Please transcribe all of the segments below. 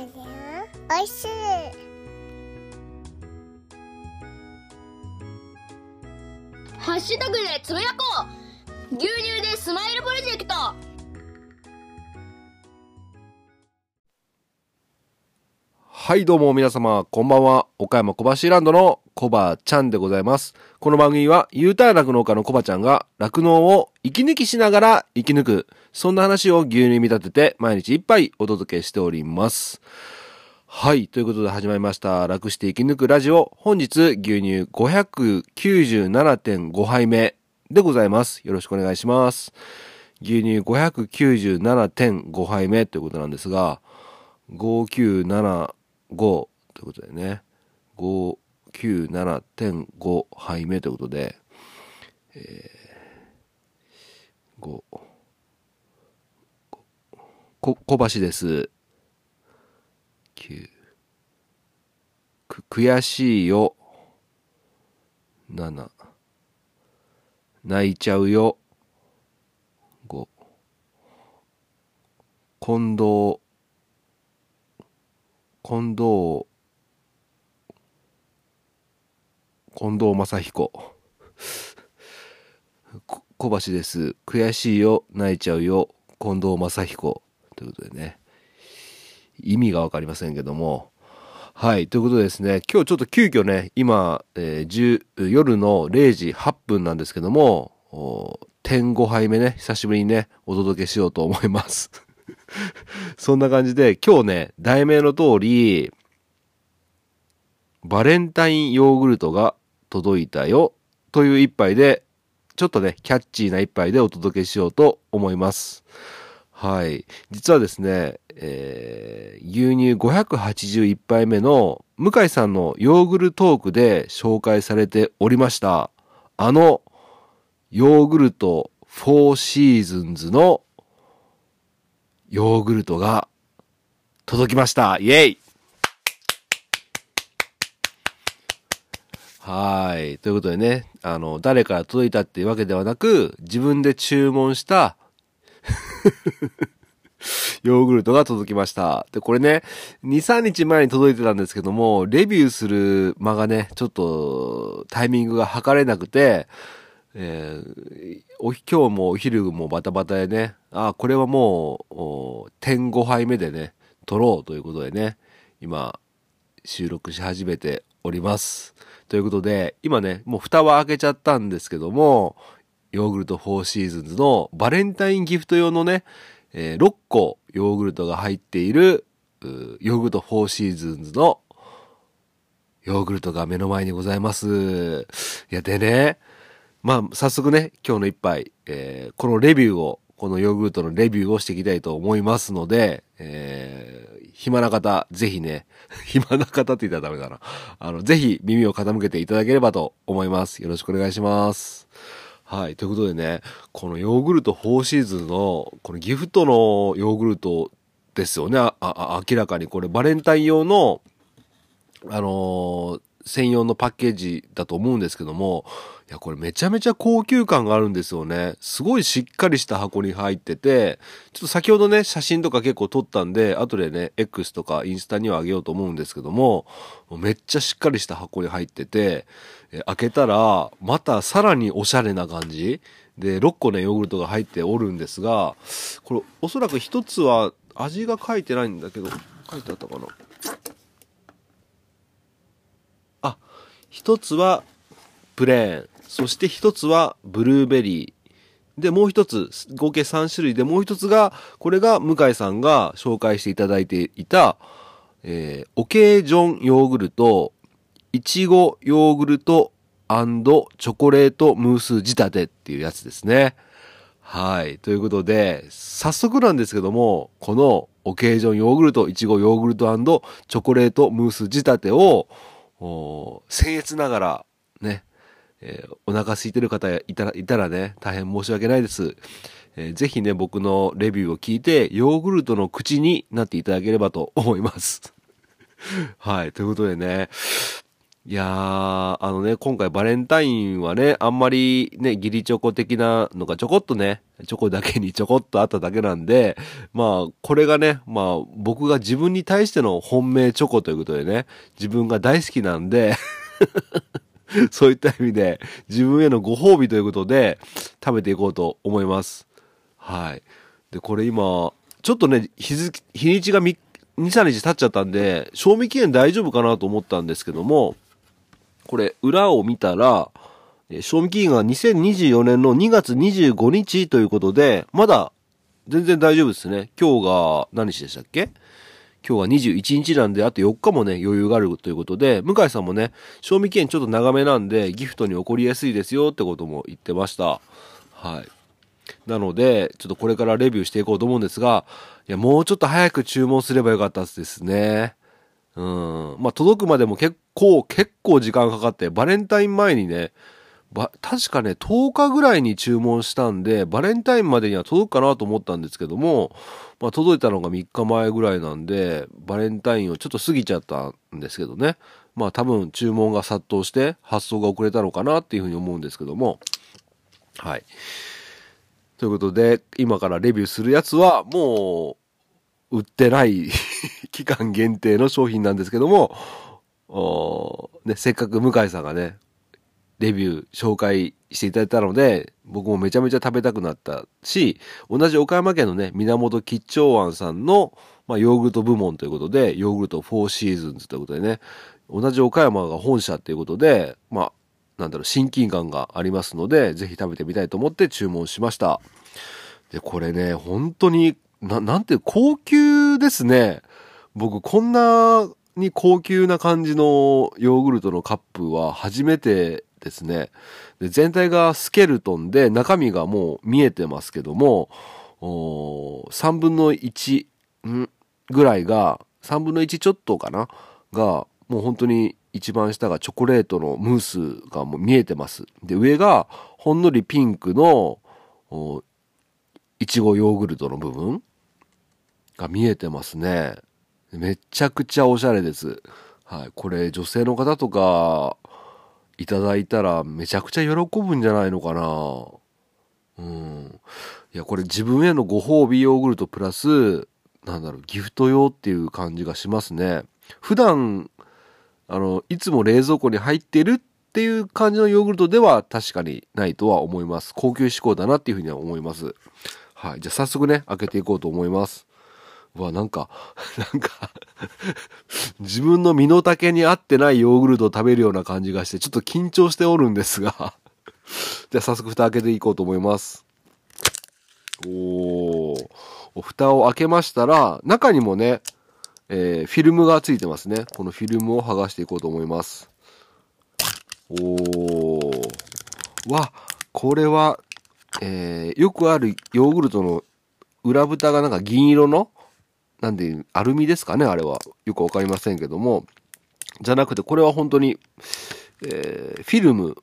おいしい。ハッシュタグでつぶやこう。牛乳でスマイルプロジェクト。はい、どうも皆様、こんばんは。岡山小橋ランドのコバちゃんでございます。この番組は、U ターン酪農家のコバちゃんが、酪農を息抜きしながら生き抜く、そんな話を牛乳に見立てて、毎日一杯お届けしております。はい、ということで始まりました。楽して生き抜くラジオ。本日、牛乳597.5杯目でございます。よろしくお願いします。牛乳597.5杯目ということなんですが、597 5ということでね。597.5杯目ということで、えー、5こ小橋です。9く悔しいよ。7泣いちゃうよ。5近藤近藤近藤正彦。小橋です。悔しいよ泣いちゃうよ近藤正彦。ということでね。意味が分かりませんけども。はいということでですね今日ちょっと急遽ね今、えー、10夜の0時8分なんですけども点5杯目ね久しぶりにねお届けしようと思います。そんな感じで、今日ね、題名の通り、バレンタインヨーグルトが届いたよという一杯で、ちょっとね、キャッチーな一杯でお届けしようと思います。はい。実はですね、えー、牛乳581杯目の向井さんのヨーグルトークで紹介されておりました。あの、ヨーグルトフォーシーズンズのヨーグルトが届きました。イェイはい。ということでね、あの、誰から届いたっていうわけではなく、自分で注文した ヨーグルトが届きました。で、これね、2、3日前に届いてたんですけども、レビューする間がね、ちょっとタイミングが測れなくて、えー、お今日もお昼もバタバタでね、あ、これはもう、点5杯目でね、撮ろうということでね、今、収録し始めております。ということで、今ね、もう蓋は開けちゃったんですけども、ヨーグルト4シーズンズのバレンタインギフト用のね、えー6個ヨーグルトが入っている、ヨーグルト4シーズンズのヨーグルトが目の前にございます。いや、でね、まあ、早速ね、今日の一杯、えーこのレビューを、このヨーグルトのレビューをしていきたいと思いますので、えー暇な方、ぜひね、暇な方って言ったらダメだな。あの、ぜひ耳を傾けていただければと思います。よろしくお願いします。はい。ということでね、このヨーグルト4シーズンの、このギフトのヨーグルトですよね。あ、あ明らかにこれバレンタイン用の、あのー専用のパッケージだと思うんですけども、いや、これめちゃめちゃ高級感があるんですよね。すごいしっかりした箱に入ってて、ちょっと先ほどね、写真とか結構撮ったんで、後でね、X とかインスタにはあげようと思うんですけども、めっちゃしっかりした箱に入ってて、え開けたら、またさらにおしゃれな感じで、6個ね、ヨーグルトが入っておるんですが、これ、おそらく一つは味が書いてないんだけど、書いてあったかなあ、一つはプレーン、そして一つはブルーベリー。で、もう一つ、合計3種類で、もう一つが、これが向井さんが紹介していただいていた、えー、オケージョンヨーグルト、いちごヨーグルトチョコレートムース仕立てっていうやつですね。はい。ということで、早速なんですけども、このオケージョンヨーグルト、いちごヨーグルトチョコレートムース仕立てを、お僭越ながら、ね、えーお腹空いてる方いたら、いたらね、大変申し訳ないです。えーぜひね、僕のレビューを聞いて、ヨーグルトの口になっていただければと思います。はい。ということでね、いやー、あのね、今回バレンタインはね、あんまりね、義理チョコ的なのがちょこっとね、チョコだけにちょこっとあっただけなんで、まあ、これがね、まあ、僕が自分に対しての本命チョコということでね、自分が大好きなんで、そういった意味で、自分へのご褒美ということで、食べていこうと思います。はい。で、これ今、ちょっとね、日付、日にちが3 2、3日経っちゃったんで、賞味期限大丈夫かなと思ったんですけども、これ、裏を見たら、賞味期限が2024年の2月25日ということで、まだ全然大丈夫ですね。今日が何日でしたっけ？今日は21日なんで、あと4日もね、余裕があるということで、向井さんもね、賞味期限ちょっと長めなんで、ギフトに起こりやすいですよってことも言ってました。はい。なので、ちょっとこれからレビューしていこうと思うんですが、いや、もうちょっと早く注文すればよかったですね。うん。まあ、届くまでも結構、結構時間かかって、バレンタイン前にね、ば、確かね、10日ぐらいに注文したんで、バレンタインまでには届くかなと思ったんですけども、まあ、届いたのが3日前ぐらいなんで、バレンタインをちょっと過ぎちゃったんですけどね。まあ、多分注文が殺到して発送が遅れたのかなっていうふうに思うんですけども。はい。ということで、今からレビューするやつは、もう、売ってない 期間限定の商品なんですけども、ね、せっかく向井さんがね、レビュー紹介していただいたので、僕もめちゃめちゃ食べたくなったし、同じ岡山県のね、源吉兆庵さんの、まあ、ヨーグルト部門ということで、ヨーグルト4シーズンズということでね、同じ岡山が本社っていうことで、まあ、なんだろう、親近感がありますので、ぜひ食べてみたいと思って注文しました。で、これね、本当に、な、なんて、高級ですね。僕、こんなに高級な感じのヨーグルトのカップは初めてですね。で全体がスケルトンで中身がもう見えてますけども、3分の1ぐらいが、3分の1ちょっとかな？が、もう本当に一番下がチョコレートのムースがもう見えてます。で、上がほんのりピンクの、いちごヨーグルトの部分が見えてますね。めちゃくちゃおしゃれです。はい。これ女性の方とかいただいたらめちゃくちゃ喜ぶんじゃないのかな。うん。いや、これ自分へのご褒美ヨーグルトプラス、なんだろう、ギフト用っていう感じがしますね。普段、あの、いつも冷蔵庫に入ってるっていう感じのヨーグルトでは確かにないとは思います。高級志向だなっていうふうには思います。はい。じゃあ早速ね、開けていこうと思います。うわ、なんか、なんか、自分の身の丈に合ってないヨーグルトを食べるような感じがして、ちょっと緊張しておるんですが。じゃあ早速蓋開けていこうと思います。おー。お蓋を開けましたら、中にもね、えーフィルムがついてますね。このフィルムを剥がしていこうと思います。おー。わ、これは、えーよくあるヨーグルトの裏蓋がなんか銀色の、なんで、アルミですかね、あれは。よくわかりませんけども。じゃなくて、これは本当に、えーフィルム、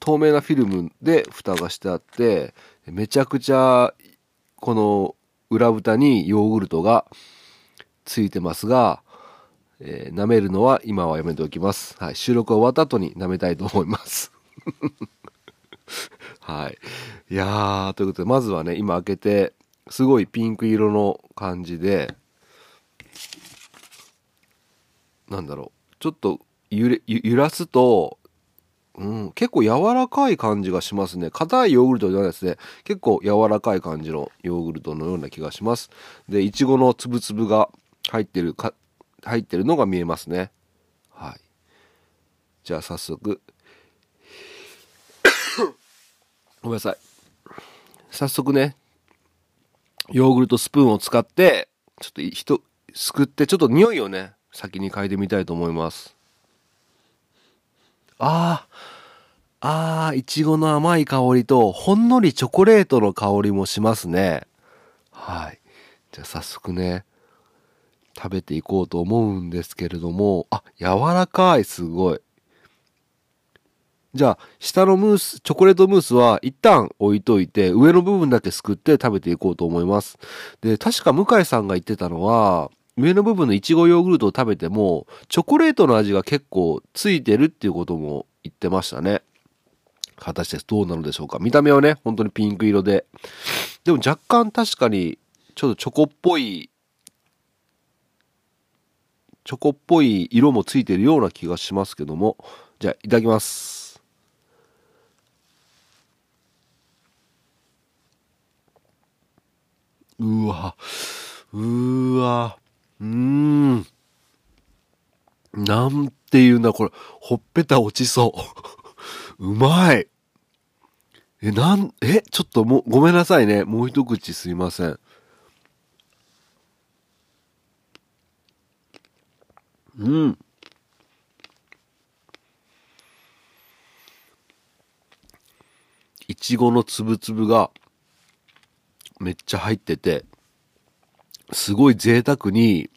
透明なフィルムで蓋がしてあって、めちゃくちゃ、この裏蓋にヨーグルトがついてますが、えー舐めるのは今はやめておきます。はい。収録が終わった後に舐めたいと思います。はい。いやー、ということで、まずはね、今開けて、すごいピンク色の感じで、なんだろう、ちょっと揺れ、揺らすと、うん、結構柔らかい感じがしますね。硬いヨーグルトじゃないですね。結構柔らかい感じのヨーグルトのような気がします。で、いちごのつぶつぶが入ってるか、入ってるのが見えますね。はい。じゃあ早速。ごめんなさい。早速ね、ヨーグルトスプーンを使って、ちょっとひと、すくって、ちょっと匂いをね、先に嗅いでみたいと思います。ああ、ああ、いちごの甘い香りと、ほんのりチョコレートの香りもしますね。はい。じゃあ早速ね、食べていこうと思うんですけれども、あ、柔らかい、すごい。じゃあ、下のムース、チョコレートムースは一旦置いといて、上の部分だけすくって食べていこうと思います。で、確か向井さんが言ってたのは、上の部分のいちごヨーグルトを食べても、チョコレートの味が結構ついてるっていうことも言ってましたね。果たしてどうなのでしょうか。見た目はね、本当にピンク色で。でも若干確かに、ちょっとチョコっぽい、チョコっぽい色もついてるような気がしますけども。じゃあ、いただきます。うわ、うわ、うーん。なんていうんだ、これ、ほっぺた落ちそう。うまい。え、なん、え、ちょっとも、ごめんなさいね。もう一口すいません。うん。いちごのつぶつぶがめっちゃ入ってて、すごい贅沢に、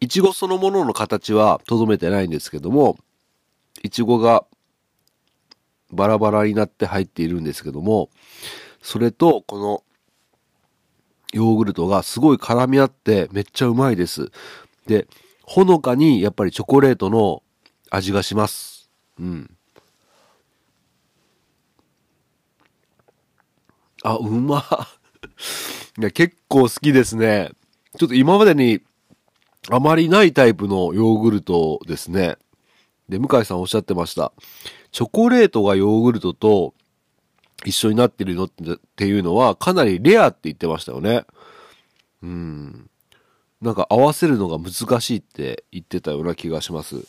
いちごそのものの形はとどめてないんですけども、いちごがバラバラになって入っているんですけども、それとこのヨーグルトがすごい絡み合ってめっちゃうまいです。で、ほのかにやっぱりチョコレートの味がします。うん。あ、うま。いや、結構好きですね。ちょっと今までにあまりないタイプのヨーグルトですね。で、向井さんおっしゃってました。チョコレートがヨーグルトと一緒になってるのっていうのはかなりレアって言ってましたよね。うん。なんか合わせるのが難しいって言ってたような気がします。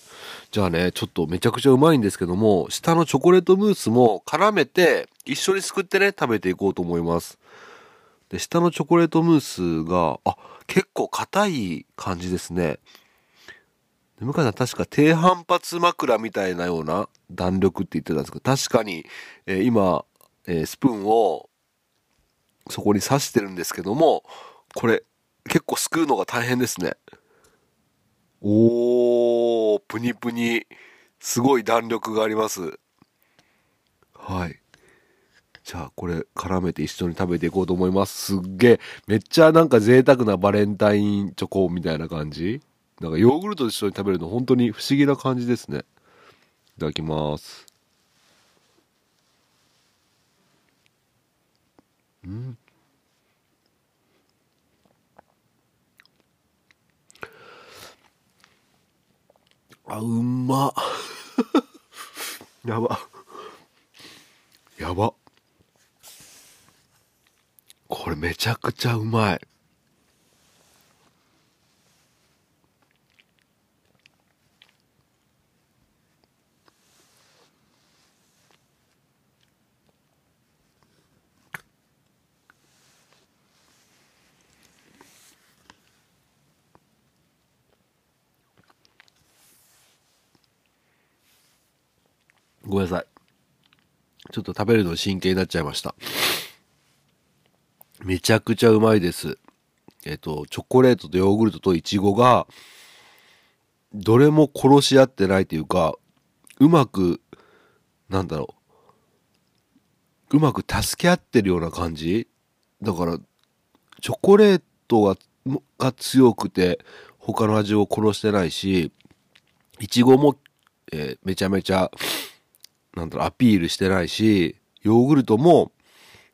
じゃあね、ちょっとめちゃくちゃうまいんですけども、下のチョコレートムースも絡めて一緒にすくってね、食べていこうと思います。で、下のチョコレートムースが、あ、結構硬い感じですね。で向井さん確か低反発枕みたいなような弾力って言ってたんですけど、確かに、えー今、えースプーンをそこに刺してるんですけども、これ結構すくうのが大変ですね。おー、プニプニ。すごい弾力があります。はい。じゃあこれ絡めて一緒に食べていこうと思います。すっげえ、めっちゃなんか贅沢なバレンタインチョコみたいな感じなんかヨーグルトと一緒に食べるの本当に不思議な感じですね。いただきます。うん。あ、うんま。やば。やば。これめちゃくちゃうまい。ごめんなさい。ちょっと食べるの真剣になっちゃいました。めちゃくちゃうまいです。えっと、チョコレートとヨーグルトとイチゴが、どれも殺し合ってないというか、うまく、なんだろう。うまく助け合ってるような感じ？だから、チョコレートがが強くて、他の味を殺してないし、いちごも、えーめちゃめちゃ、なんだろう、アピールしてないし、ヨーグルトも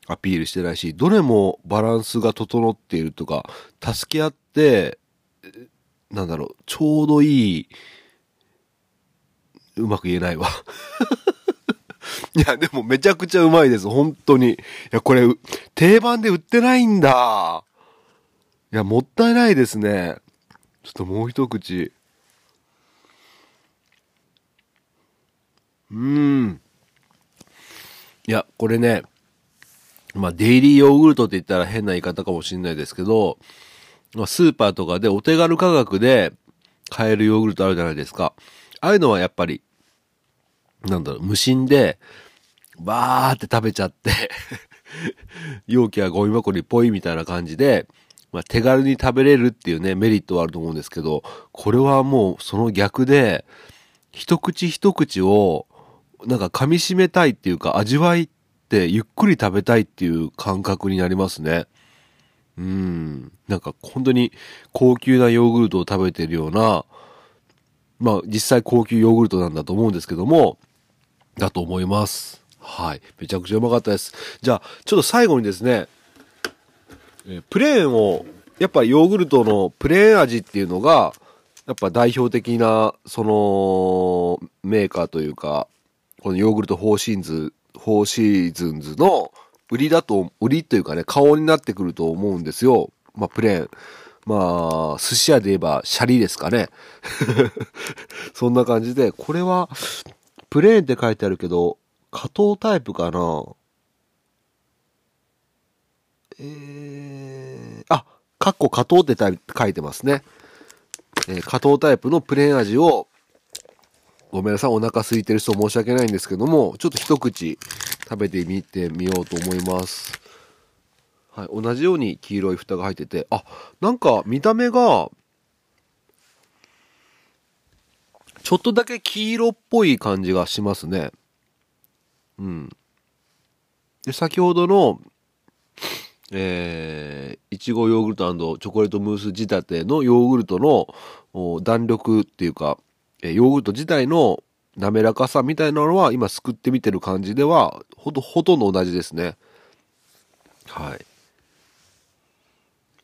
アピールしてないし、どれもバランスが整っているとか、助け合って、なんだろう、ちょうどいい、うまく言えないわ。いや、でもめちゃくちゃうまいです、本当に。いや、これ、定番で売ってないんだ。いや、もったいないですね。ちょっともう一口。うーん。いや、これね、まあ、デイリーヨーグルトって言ったら変な言い方かもしれないですけど、まあ、スーパーとかでお手軽価格で買えるヨーグルトあるじゃないですか。ああいうのはやっぱり、なんだろう、無心で、バーって食べちゃって、容器はゴミ箱にポイみたいな感じで、まあ、手軽に食べれるっていうね、メリットはあると思うんですけど、これはもうその逆で、一口一口を、なんか噛み締めたいっていうか、味わいってゆっくり食べたいっていう感覚になりますね。うん。なんか本当に高級なヨーグルトを食べてるような、まあ実際高級ヨーグルトなんだと思うんですけども、だと思います。はい。めちゃくちゃうまかったです。じゃあ、ちょっと最後にですね、えプレーンを、やっぱヨーグルトのプレーン味っていうのが、やっぱ代表的な、その、メーカーというか、このヨーグルト方針図4シーズンズの売りだと、売りというかね、顔になってくると思うんですよ。まあ、プレーン。まあ、寿司屋で言えば、シャリですかね。そんな感じで、これは、プレーンって書いてあるけど、加藤タイプかなえー、あ、かっこ加藤って書いてますね。えー、加藤タイプのプレーン味を、ごめんなさい、お腹空いてる人申し訳ないんですけども、ちょっと一口食べてみてみようと思います。はい、同じように黄色い蓋が入ってて、あ、なんか見た目が、ちょっとだけ黄色っぽい感じがしますね。うん。で、先ほどの、えー、いちごヨーグルトチョコレートムース仕立てのヨーグルトの弾力っていうか、えヨーグルト自体の滑らかさみたいなのは今すくってみてる感じではほとほとんど同じですね。はい。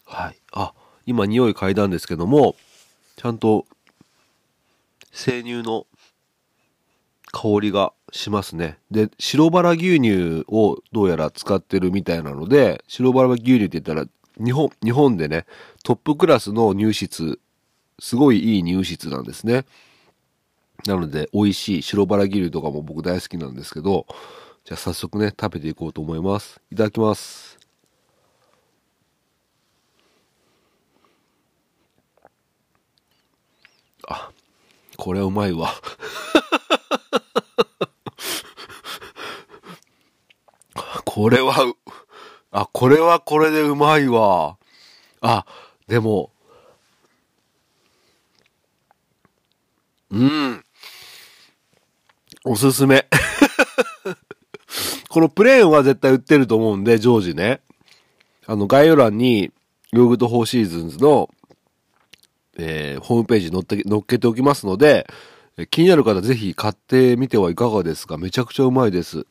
はい。あ、今匂い嗅いだんですけども、ちゃんと生乳の香りがしますね。で、白バラ牛乳をどうやら使ってるみたいなので、白バラ牛乳って言ったら、日本、日本でね、トップクラスの乳質、すごいいい乳質なんですね。なので、美味しい白バラ牛乳とかも僕大好きなんですけど、じゃあ早速ね、食べていこうと思います。いただきます。あ、これはうまいわ。これは、あ、これはこれでうまいわ。あ、でも、うん。おすすめ。このプレーンは絶対売ってると思うんで、常時ね。あの、概要欄に、ヨーグルト4シーズンズの、えーホームページ載って、載っけておきますので、気になる方ぜひ買ってみてはいかがですかめちゃくちゃうまいです。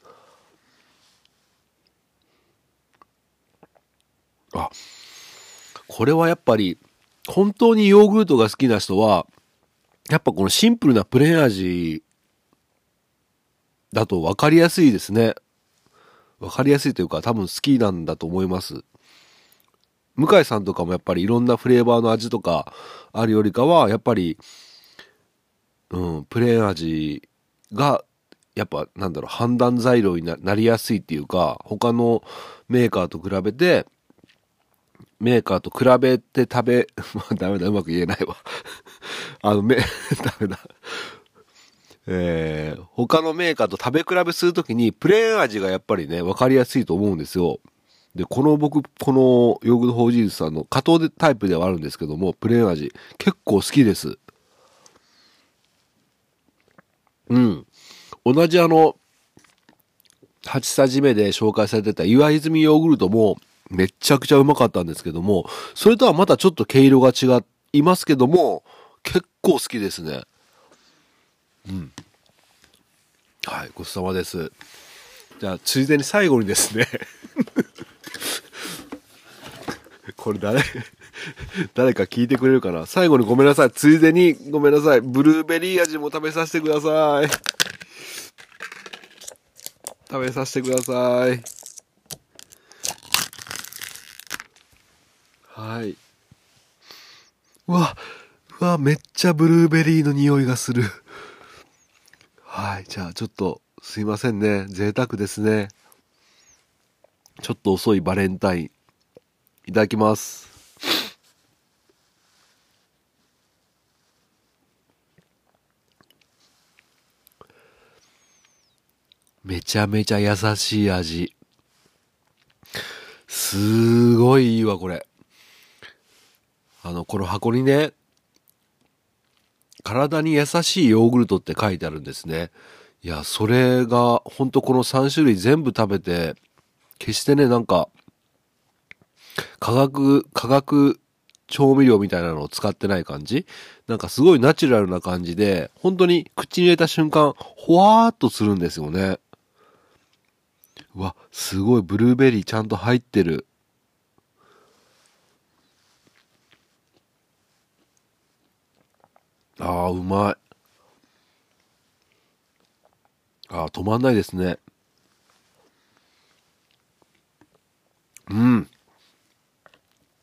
あ、これはやっぱり、本当にヨーグルトが好きな人は、やっぱこのシンプルなプレーン味だと分かりやすいですね。分かりやすいというか多分好きなんだと思います。向井さんとかもやっぱりいろんなフレーバーの味とかあるよりかは、やっぱり、うん、プレーン味が、やっぱなんだろう、判断材料にななりやすいっていうか、他のメーカーと比べて、メーカーと比べて食べ、まあダメだ、うまく言えないわ。あの、め、ダメだ。えー、他のメーカーと食べ比べするときに、プレーン味がやっぱりね、わかりやすいと思うんですよ。で、この僕、このヨーグルトホージーズさんの加糖でタイプではあるんですけども、プレーン味、結構好きです。うん。同じあの、8さじ目で紹介されてた岩泉ヨーグルトもめちゃくちゃうまかったんですけども、それとはまたちょっと毛色が違いますけども、結構好きですね。うん。はい、ごちそうさまです。じゃあ、ついでに最後にですね、これ誰、誰か聞いてくれるかな？最後にごめんなさい。ついでにごめんなさい。ブルーベリー味も食べさせてください。食べさせてくださ。い。うわ、うわ、めっちゃブルーベリーの匂いがする。はい。じゃあ、ちょっと、すいませんね。贅沢ですね。ちょっと遅いバレンタイン。いただきます。めちゃめちゃ優しい味。すごいいいわ、これ。あの、この箱にね、体に優しいヨーグルトって書いてあるんですね。いや、それが、ほんとこの3種類全部食べて、決してね、なんか、化学、化学調味料みたいなのを使ってない感じ？なんかすごいナチュラルな感じで、本当に口に入れた瞬間、ほわーっとするんですよね。うわ、すごいブルーベリーちゃんと入ってる。ああ、うまい。ああ、止まんないですね。うん。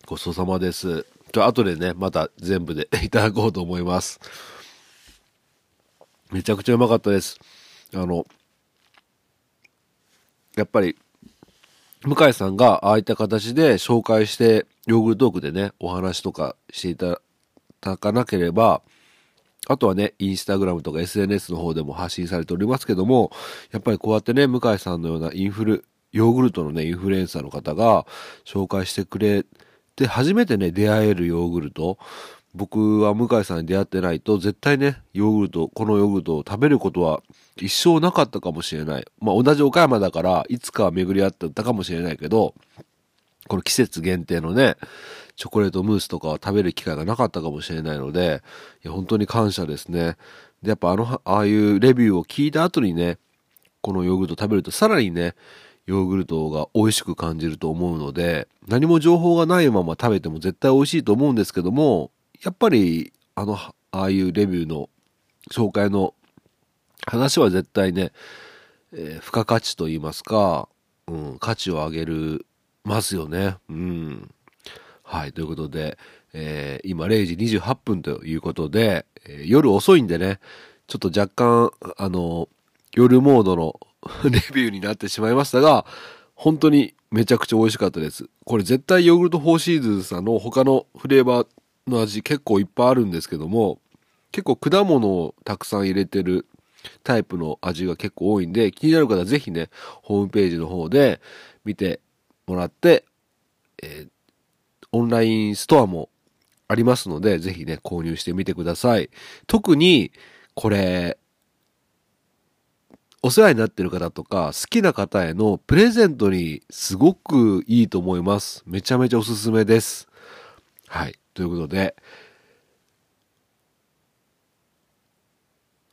ごちそうさまです。ちょ、後でね、また全部で いただこうと思います。めちゃくちゃうまかったです。あの、やっぱり、向井さんがああいった形で紹介して、ヨーグルトークでね、お話とかしていただかなければ、あとはね、インスタグラムとか SNS の方でも発信されておりますけども、やっぱりこうやってね、向井さんのようなインフル、ヨーグルトのね、インフルエンサーの方が紹介してくれて、初めてね、出会えるヨーグルト。僕は向井さんに出会ってないと、絶対ね、ヨーグルト、このヨーグルトを食べることは一生なかったかもしれない。まあ同じ岡山だから、いつかは巡り合ってたかもしれないけど、この季節限定のね、チョコレートムースとかは食べる機会がなかったかもしれないので、いや、本当に感謝ですね。で、やっぱあの、ああいうレビューを聞いた後にね、このヨーグルト食べるとさらにね、ヨーグルトが美味しく感じると思うので、何も情報がないまま食べても絶対美味しいと思うんですけども、やっぱり、あの、ああいうレビューの紹介の話は絶対ね、えー付加価値と言いますか、うん、価値を上げる、ますよね。うん。はい、ということで、えー今0時28分ということで、えー夜遅いんでね、ちょっと若干、あの、夜モードの レビューになってしまいましたが、本当にめちゃくちゃ美味しかったです。これ絶対ヨーグルト4シーズンさんの他のフレーバーの味結構いっぱいあるんですけども、結構果物をたくさん入れてるタイプの味が結構多いんで、気になる方はぜひね、ホームページの方で見てもらって、えーオンラインストアもありますので、ぜひね、購入してみてください。特に、これ、お世話になってる方とか、好きな方へのプレゼントにすごくいいと思います。めちゃめちゃおすすめです。はい。ということで、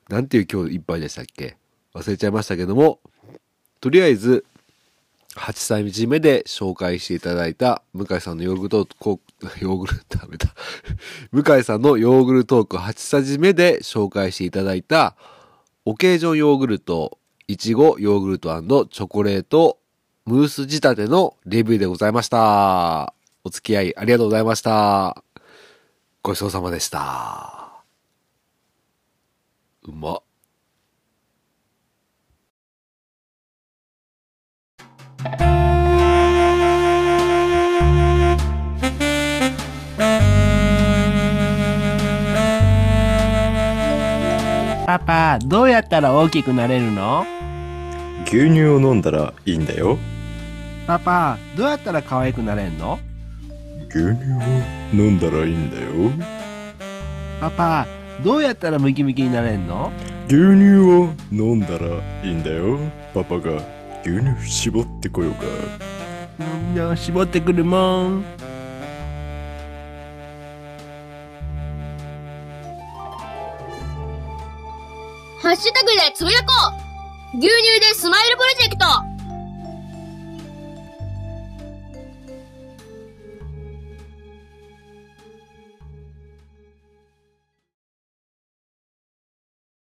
なんていう今日一杯でしたっけ？忘れちゃいましたけども、とりあえず、8歳目で紹介していただいた向井さんのヨーグルトこヨーグルト食べた。向井さんのヨーグルトーク8歳目で紹介していただいたオケージョンヨーグルト、いちごヨーグルトチョコレートムース仕立てのレビューでございました。お付き合いありがとうございました。ごちそうさまでした。うまっ。パパ、どうやったら大きくなれるの？牛乳を飲んだらいいんだよ。パパ、どうやったら可愛くなれんの？牛乳を飲んだらいいんだよ。パパ、どうやったらムキムキになれんの？牛乳を飲んだらいいんだよ。パパが牛乳絞ってこようか。うん絞ってくるもん。ハッシュタグでつぶやこう。牛乳でスマイルプロジェクト